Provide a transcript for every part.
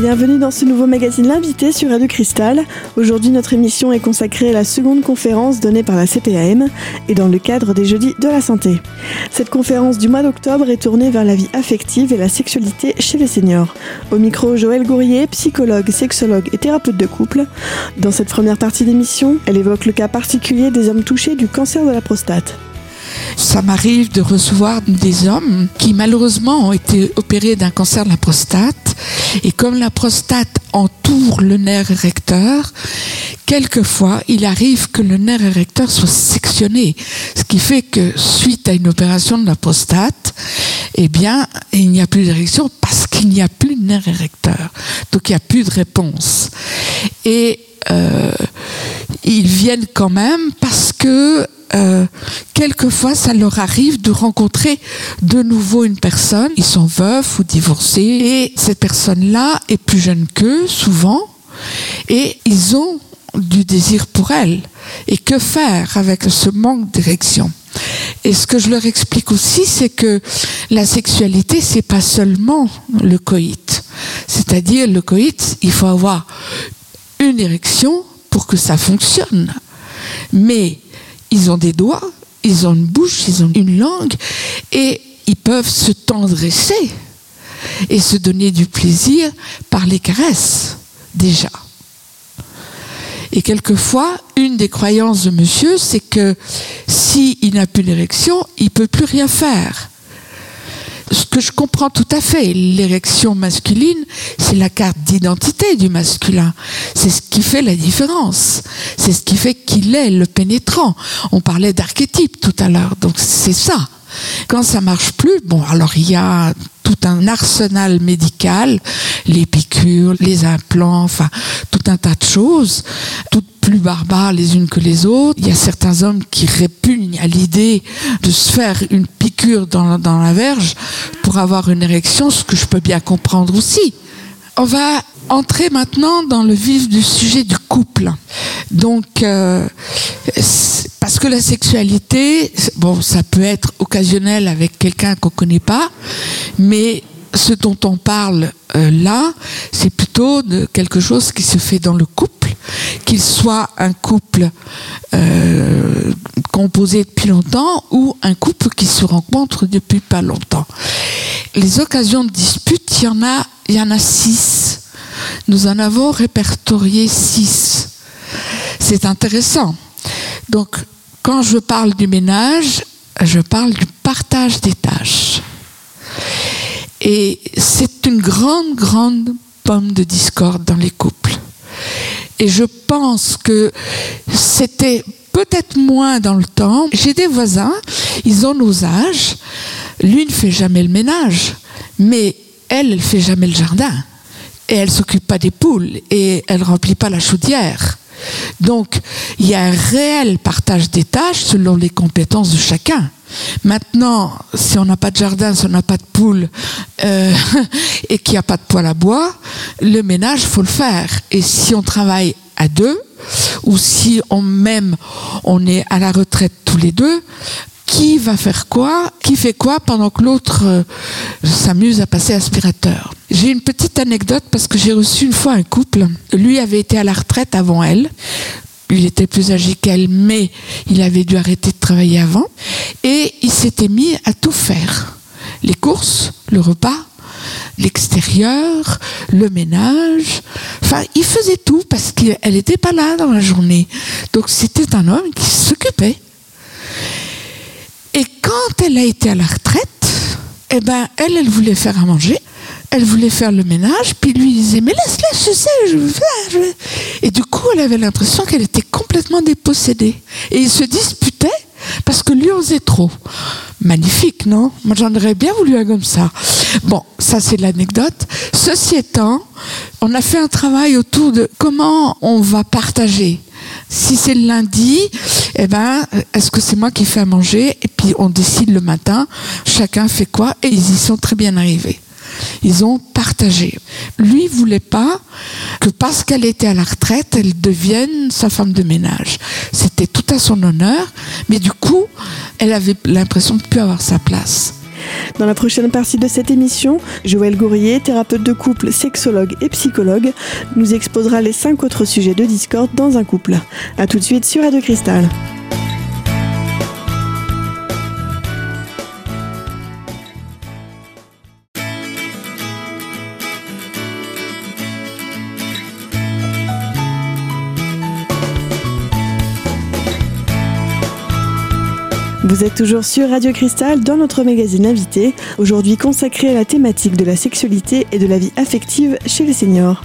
Bienvenue dans ce nouveau magazine L'invité sur Radio Cristal. Aujourd'hui, notre émission est consacrée à la seconde conférence donnée par la CPAM et dans le cadre des Jeudis de la Santé. Cette conférence du mois d'octobre est tournée vers la vie affective et la sexualité chez les seniors. Au micro, Joël Gourrier, psychologue, sexologue et thérapeute de couple. Dans cette première partie d'émission, elle évoque le cas particulier des hommes touchés du cancer de la prostate. Ça m'arrive de recevoir des hommes qui malheureusement ont été opérés d'un cancer de la prostate et comme la prostate entoure le nerf érecteur, quelquefois il arrive que le nerf érecteur soit sectionné, ce qui fait que suite à une opération de la prostate, eh bien, il n'y a plus d'érection parce qu'il n'y a plus de nerf érecteur. Donc il n'y a plus de réponse. Et euh, ils viennent quand même parce que euh, quelquefois, ça leur arrive de rencontrer de nouveau une personne. Ils sont veufs ou divorcés et cette personne-là est plus jeune qu'eux, souvent, et ils ont du désir pour elle. Et que faire avec ce manque d'érection? Et ce que je leur explique aussi, c'est que la sexualité, c'est pas seulement le coït. C'est-à-dire, le coït, il faut avoir une érection pour que ça fonctionne. Mais ils ont des doigts, ils ont une bouche, ils ont une langue, et ils peuvent se tendresser et se donner du plaisir par les caresses, déjà. Et quelquefois, une des croyances de monsieur, c'est que s'il n'a plus d'érection, il ne peut plus rien faire ce que je comprends tout à fait, l'érection masculine, c'est la carte d'identité du masculin. C'est ce qui fait la différence. C'est ce qui fait qu'il est le pénétrant. On parlait d'archétype tout à l'heure, donc c'est ça. Quand ça marche plus, bon, alors il y a tout un arsenal médical, les piqûres, les implants, enfin, tout un tas de choses, toutes plus barbares les unes que les autres. Il y a certains hommes qui répugnent à l'idée de se faire une piqûre dans, la verge pour avoir une érection, ce que je peux bien comprendre aussi. On va entrer maintenant dans le vif du sujet du couple. Donc, euh, parce que la sexualité, bon, ça peut être occasionnel avec quelqu'un qu'on connaît pas, mais ce dont on parle euh, là, c'est plutôt de quelque chose qui se fait dans le couple, qu'il soit un couple euh, composé depuis longtemps ou un couple qui se rencontre depuis pas longtemps. Les occasions de dispute, il y en a, il y en a six. Nous en avons répertorié six. C'est intéressant. Donc, quand je parle du ménage, je parle du partage des tâches. Et c'est une grande, grande pomme de discorde dans les couples. Et je pense que c'était peut-être moins dans le temps. J'ai des voisins, ils ont nos âges. Lui ne fait jamais le ménage, mais elle, elle fait jamais le jardin. Et elle s'occupe pas des poules et elle remplit pas la chaudière. Donc, il y a un réel partage des tâches selon les compétences de chacun. Maintenant, si on n'a pas de jardin, si on n'a pas de poule euh, et qu'il n'y a pas de poêle à bois, le ménage, faut le faire. Et si on travaille à deux, ou si on même on est à la retraite tous les deux, qui va faire quoi, qui fait quoi pendant que l'autre euh, s'amuse à passer aspirateur? J'ai une petite anecdote parce que j'ai reçu une fois un couple. Lui avait été à la retraite avant elle il était plus âgé qu'elle, mais il avait dû arrêter de travailler avant. Et il s'était mis à tout faire. Les courses, le repas, l'extérieur, le ménage. Enfin, il faisait tout parce qu'elle n'était pas là dans la journée. Donc c'était un homme qui s'occupait. Et quand elle a été à la retraite, eh ben, elle, elle voulait faire à manger elle voulait faire le ménage, puis lui disait mais laisse laisse je sais je veux faire et du coup elle avait l'impression qu'elle était complètement dépossédée. Et ils se disputaient parce que lui osait trop. Magnifique non? Moi j'en aurais bien voulu un comme ça. Bon ça c'est l'anecdote. Ceci étant on a fait un travail autour de comment on va partager si c'est le lundi, eh ben, est-ce que c'est moi qui fais à manger Et puis on décide le matin, chacun fait quoi, et ils y sont très bien arrivés. Ils ont partagé. Lui voulait pas que parce qu'elle était à la retraite, elle devienne sa femme de ménage. C'était tout à son honneur, mais du coup, elle avait l'impression de plus avoir sa place. Dans la prochaine partie de cette émission, Joël Gourrier, thérapeute de couple, sexologue et psychologue, nous exposera les cinq autres sujets de discorde dans un couple. A tout de suite sur Radio Cristal. Vous êtes toujours sur Radio Cristal dans notre magazine invité, aujourd'hui consacré à la thématique de la sexualité et de la vie affective chez les seniors.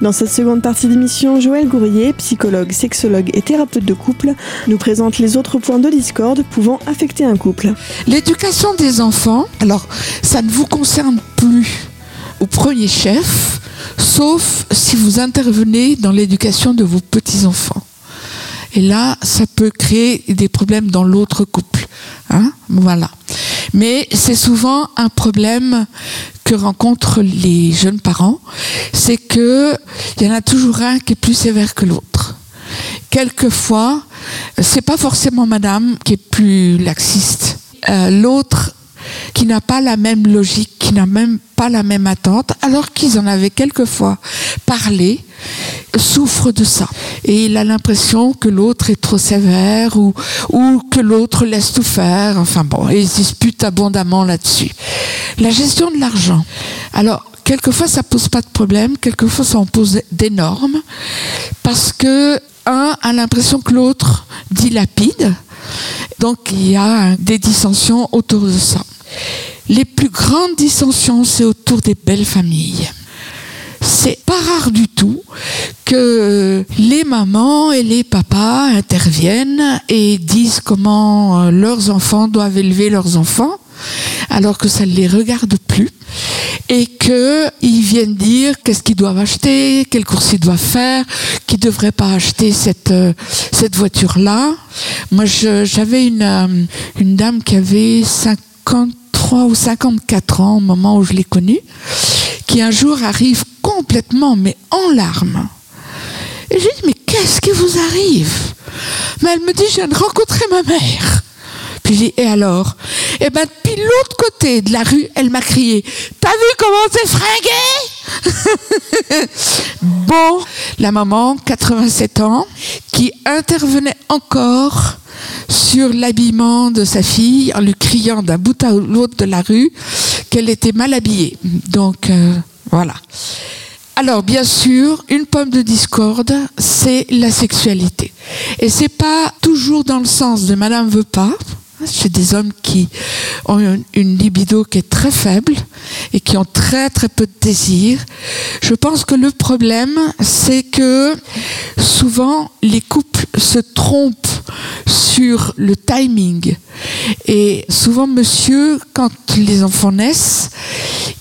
Dans cette seconde partie d'émission, Joël Gourrier, psychologue, sexologue et thérapeute de couple, nous présente les autres points de discorde pouvant affecter un couple. L'éducation des enfants, alors ça ne vous concerne plus au premier chef, sauf si vous intervenez dans l'éducation de vos petits-enfants. Et là, ça peut créer des problèmes dans l'autre couple. Hein? Voilà. Mais c'est souvent un problème que rencontrent les jeunes parents, c'est que il y en a toujours un qui est plus sévère que l'autre. Quelquefois, c'est pas forcément madame qui est plus laxiste. Euh, l'autre qui n'a pas la même logique, qui n'a même pas la même attente, alors qu'ils en avaient quelquefois parlé, souffre de ça. Et il a l'impression que l'autre est trop sévère ou, ou que l'autre laisse tout faire. Enfin bon, et ils disputent abondamment là-dessus. La gestion de l'argent. Alors, quelquefois ça pose pas de problème, quelquefois ça en pose d'énormes, parce que un a l'impression que l'autre dilapide, donc il y a des dissensions autour de ça. Les plus grandes dissensions, c'est autour des belles familles. C'est pas rare du tout que les mamans et les papas interviennent et disent comment euh, leurs enfants doivent élever leurs enfants, alors que ça ne les regarde plus, et qu'ils viennent dire qu'est-ce qu'ils doivent acheter, quelle course ils doivent faire, qu'ils ne devraient pas acheter cette, euh, cette voiture-là. Moi, j'avais une, euh, une dame qui avait 53 ou 54 ans au moment où je l'ai connue, qui un jour arrive complètement, mais en larmes. Et je lui dis, mais qu'est-ce qui vous arrive? Mais elle me dit, je viens de rencontrer ma mère. Puis je dis, et alors? Eh bien, depuis l'autre côté de la rue, elle m'a crié, t'as vu comment c'est fringué? Bon, la maman, 87 ans, qui intervenait encore sur l'habillement de sa fille en lui criant d'un bout à l'autre de la rue qu'elle était mal habillée. Donc, euh, voilà. Alors, bien sûr, une pomme de discorde, c'est la sexualité. Et c'est pas toujours dans le sens de Madame veut pas. C'est des hommes qui ont une libido qui est très faible et qui ont très très peu de désir. Je pense que le problème, c'est que souvent les couples se trompent sur le timing. Et souvent, monsieur, quand les enfants naissent,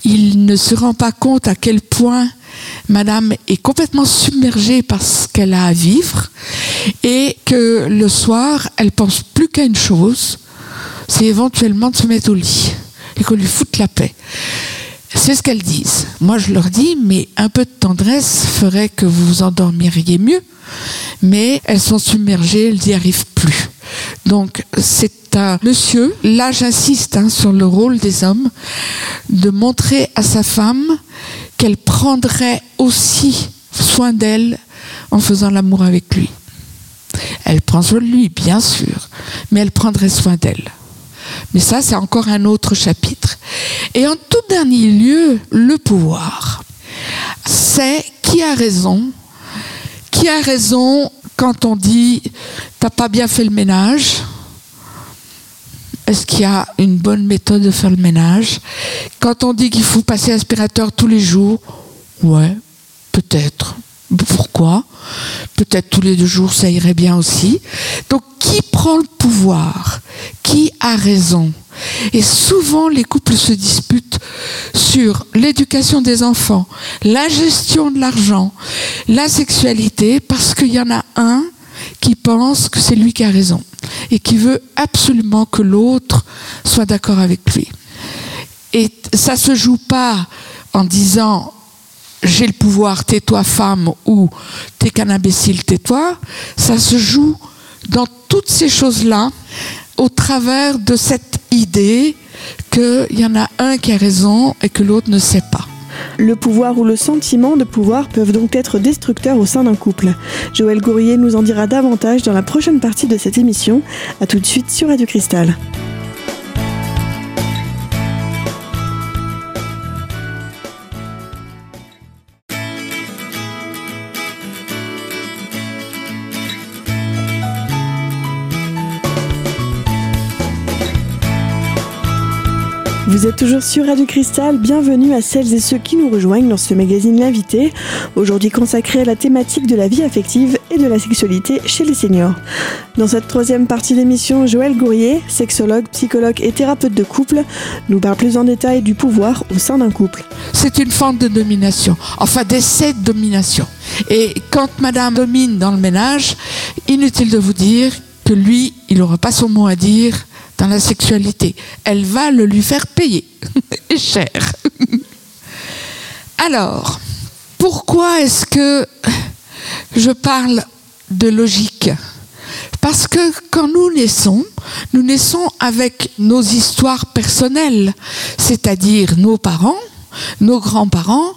il ne se rend pas compte à quel point madame est complètement submergée par ce qu'elle a à vivre et que le soir, elle pense plus qu'à une chose, c'est éventuellement de se mettre au lit et qu'on lui foute la paix. C'est ce qu'elles disent. Moi, je leur dis, mais un peu de tendresse ferait que vous vous endormiriez mieux. Mais elles sont submergées, elles n'y arrivent plus. Donc, c'est un monsieur, là j'insiste hein, sur le rôle des hommes, de montrer à sa femme qu'elle prendrait aussi soin d'elle en faisant l'amour avec lui. Elle prend soin de lui, bien sûr, mais elle prendrait soin d'elle. Mais ça, c'est encore un autre chapitre. Et en tout dernier lieu, le pouvoir. C'est qui a raison? Qui a raison quand on dit t'as pas bien fait le ménage? Est-ce qu'il y a une bonne méthode de faire le ménage? Quand on dit qu'il faut passer aspirateur tous les jours? Ouais, peut-être. Pourquoi? Peut-être tous les deux jours, ça irait bien aussi. Donc, qui prend le pouvoir? Qui a raison? Et souvent, les couples se disputent sur l'éducation des enfants, la gestion de l'argent, la sexualité, parce qu'il y en a un qui pense que c'est lui qui a raison et qui veut absolument que l'autre soit d'accord avec lui. Et ça se joue pas en disant j'ai le pouvoir, tais-toi femme, ou t'es qu'un imbécile, tais-toi, ça se joue dans toutes ces choses-là au travers de cette idée qu'il y en a un qui a raison et que l'autre ne sait pas. Le pouvoir ou le sentiment de pouvoir peuvent donc être destructeurs au sein d'un couple. Joël Gourrier nous en dira davantage dans la prochaine partie de cette émission. A tout de suite sur Radio Cristal. Vous êtes toujours sur Radio Cristal, bienvenue à celles et ceux qui nous rejoignent dans ce magazine L'invité, aujourd'hui consacré à la thématique de la vie affective et de la sexualité chez les seniors. Dans cette troisième partie d'émission, Joël Gourrier, sexologue, psychologue et thérapeute de couple, nous parle plus en détail du pouvoir au sein d'un couple. C'est une forme de domination, enfin d'essai de domination. Et quand madame domine dans le ménage, inutile de vous dire que lui, il n'aura pas son mot à dire dans la sexualité. Elle va le lui faire payer. cher. Alors, pourquoi est-ce que je parle de logique? Parce que quand nous naissons, nous naissons avec nos histoires personnelles, c'est-à-dire nos parents, nos grands-parents,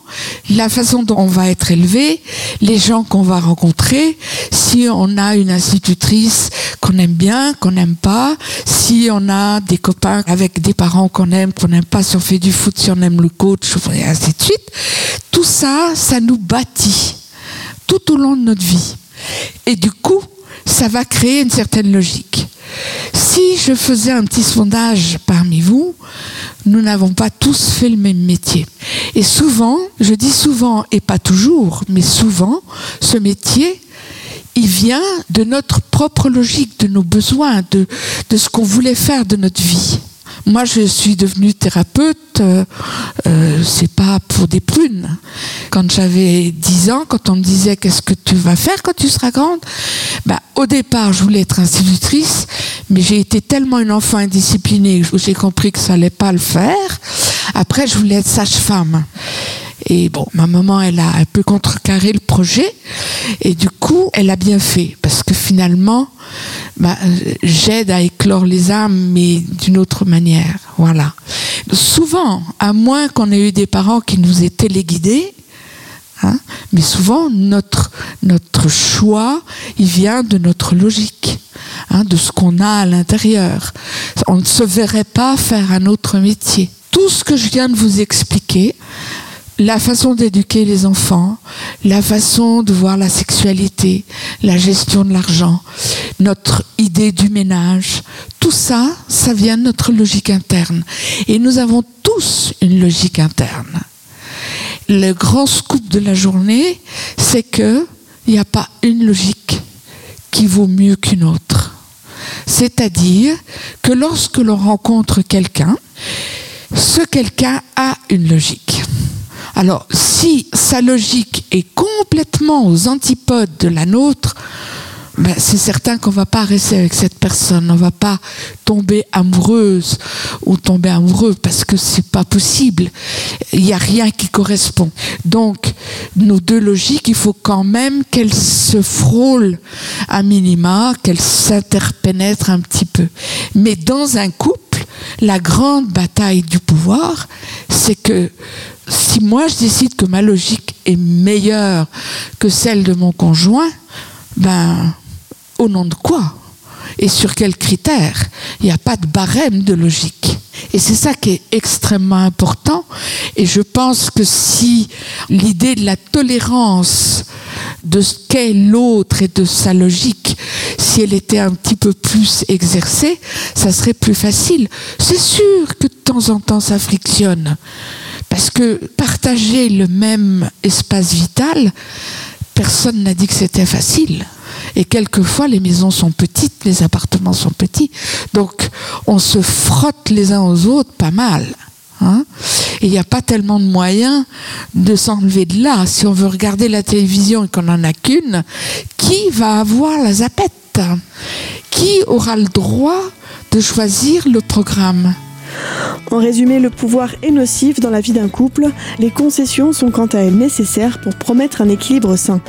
la façon dont on va être élevé, les gens qu'on va rencontrer, si on a une institutrice qu'on aime bien, qu'on n'aime pas, si on a des copains avec des parents qu'on aime, qu'on n'aime pas, si on fait du foot, si on aime le coach, et ainsi de suite, tout ça, ça nous bâtit tout au long de notre vie. Et du coup, ça va créer une certaine logique. Si je faisais un petit sondage parmi vous, nous n'avons pas tous fait le même métier. Et souvent, je dis souvent et pas toujours, mais souvent, ce métier, il vient de notre propre logique, de nos besoins, de, ce qu'on voulait faire de notre vie. Moi, je suis devenue thérapeute, euh, euh, c'est pas pour des prunes. Quand j'avais 10 ans, quand on me disait qu'est-ce que tu vas faire quand tu seras grande, bah, au départ, je voulais être institutrice, mais j'ai été tellement une enfant indisciplinée que j'ai compris que ça allait pas le faire. Après, je voulais être sage-femme. Et bon, ma maman, elle a un peu contrecarré le projet. Et du coup, elle a bien fait. Parce que finalement, bah, j'aide à éclore les âmes, mais d'une autre manière. Voilà. Souvent, à moins qu'on ait eu des parents qui nous aient téléguidés, hein, mais souvent, notre, notre choix, il vient de notre logique. Hein, de ce qu'on a à l'intérieur. On ne se verrait pas faire un autre métier. Tout ce que je viens de vous expliquer, la façon d'éduquer les enfants, la façon de voir la sexualité, la gestion de l'argent, notre idée du ménage, tout ça, ça vient de notre logique interne. Et nous avons tous une logique interne. Le grand scoop de la journée, c'est que il n'y a pas une logique qui vaut mieux qu'une autre. C'est-à-dire que lorsque l'on rencontre quelqu'un, ce quelqu'un a une logique. Alors, si sa logique est complètement aux antipodes de la nôtre, ben, c'est certain qu'on va pas rester avec cette personne, on va pas tomber amoureuse ou tomber amoureux parce que c'est pas possible. Il n'y a rien qui correspond. Donc, nos deux logiques, il faut quand même qu'elles se frôlent à minima, qu'elles s'interpénètrent un petit peu. Mais dans un couple, la grande bataille du pouvoir, c'est que si moi je décide que ma logique est meilleure que celle de mon conjoint, ben, au nom de quoi? Et sur quels critères? Il n'y a pas de barème de logique. Et c'est ça qui est extrêmement important. Et je pense que si l'idée de la tolérance de ce qu'est l'autre et de sa logique, si elle était un petit peu plus exercée, ça serait plus facile. C'est sûr que de temps en temps ça frictionne. Parce que partager le même espace vital, personne n'a dit que c'était facile. Et quelquefois, les maisons sont petites, les appartements sont petits. Donc, on se frotte les uns aux autres pas mal. Hein. et il n'y a pas tellement de moyens de s'enlever de là. Si on veut regarder la télévision et qu'on n'en a qu'une, qui va avoir la zapette? Qui aura le droit de choisir le programme? En résumé, le pouvoir est nocif dans la vie d'un couple. Les concessions sont quant à elles nécessaires pour promettre un équilibre sain.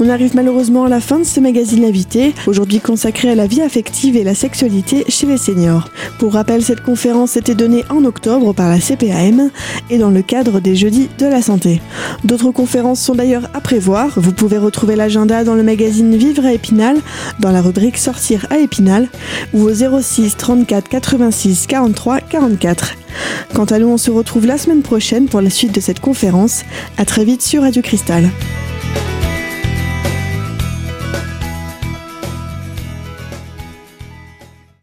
On arrive malheureusement à la fin de ce magazine invité, aujourd'hui consacré à la vie affective et la sexualité chez les seniors. Pour rappel, cette conférence était donnée en octobre par la CPAM et dans le cadre des Jeudis de la Santé. D'autres conférences sont d'ailleurs à prévoir. Vous pouvez retrouver l'agenda dans le magazine Vivre à Épinal, dans la rubrique Sortir à Épinal, ou au 06 34 86 43 44. Quant à nous, on se retrouve la semaine prochaine pour la suite de cette conférence. À très vite sur Radio Cristal.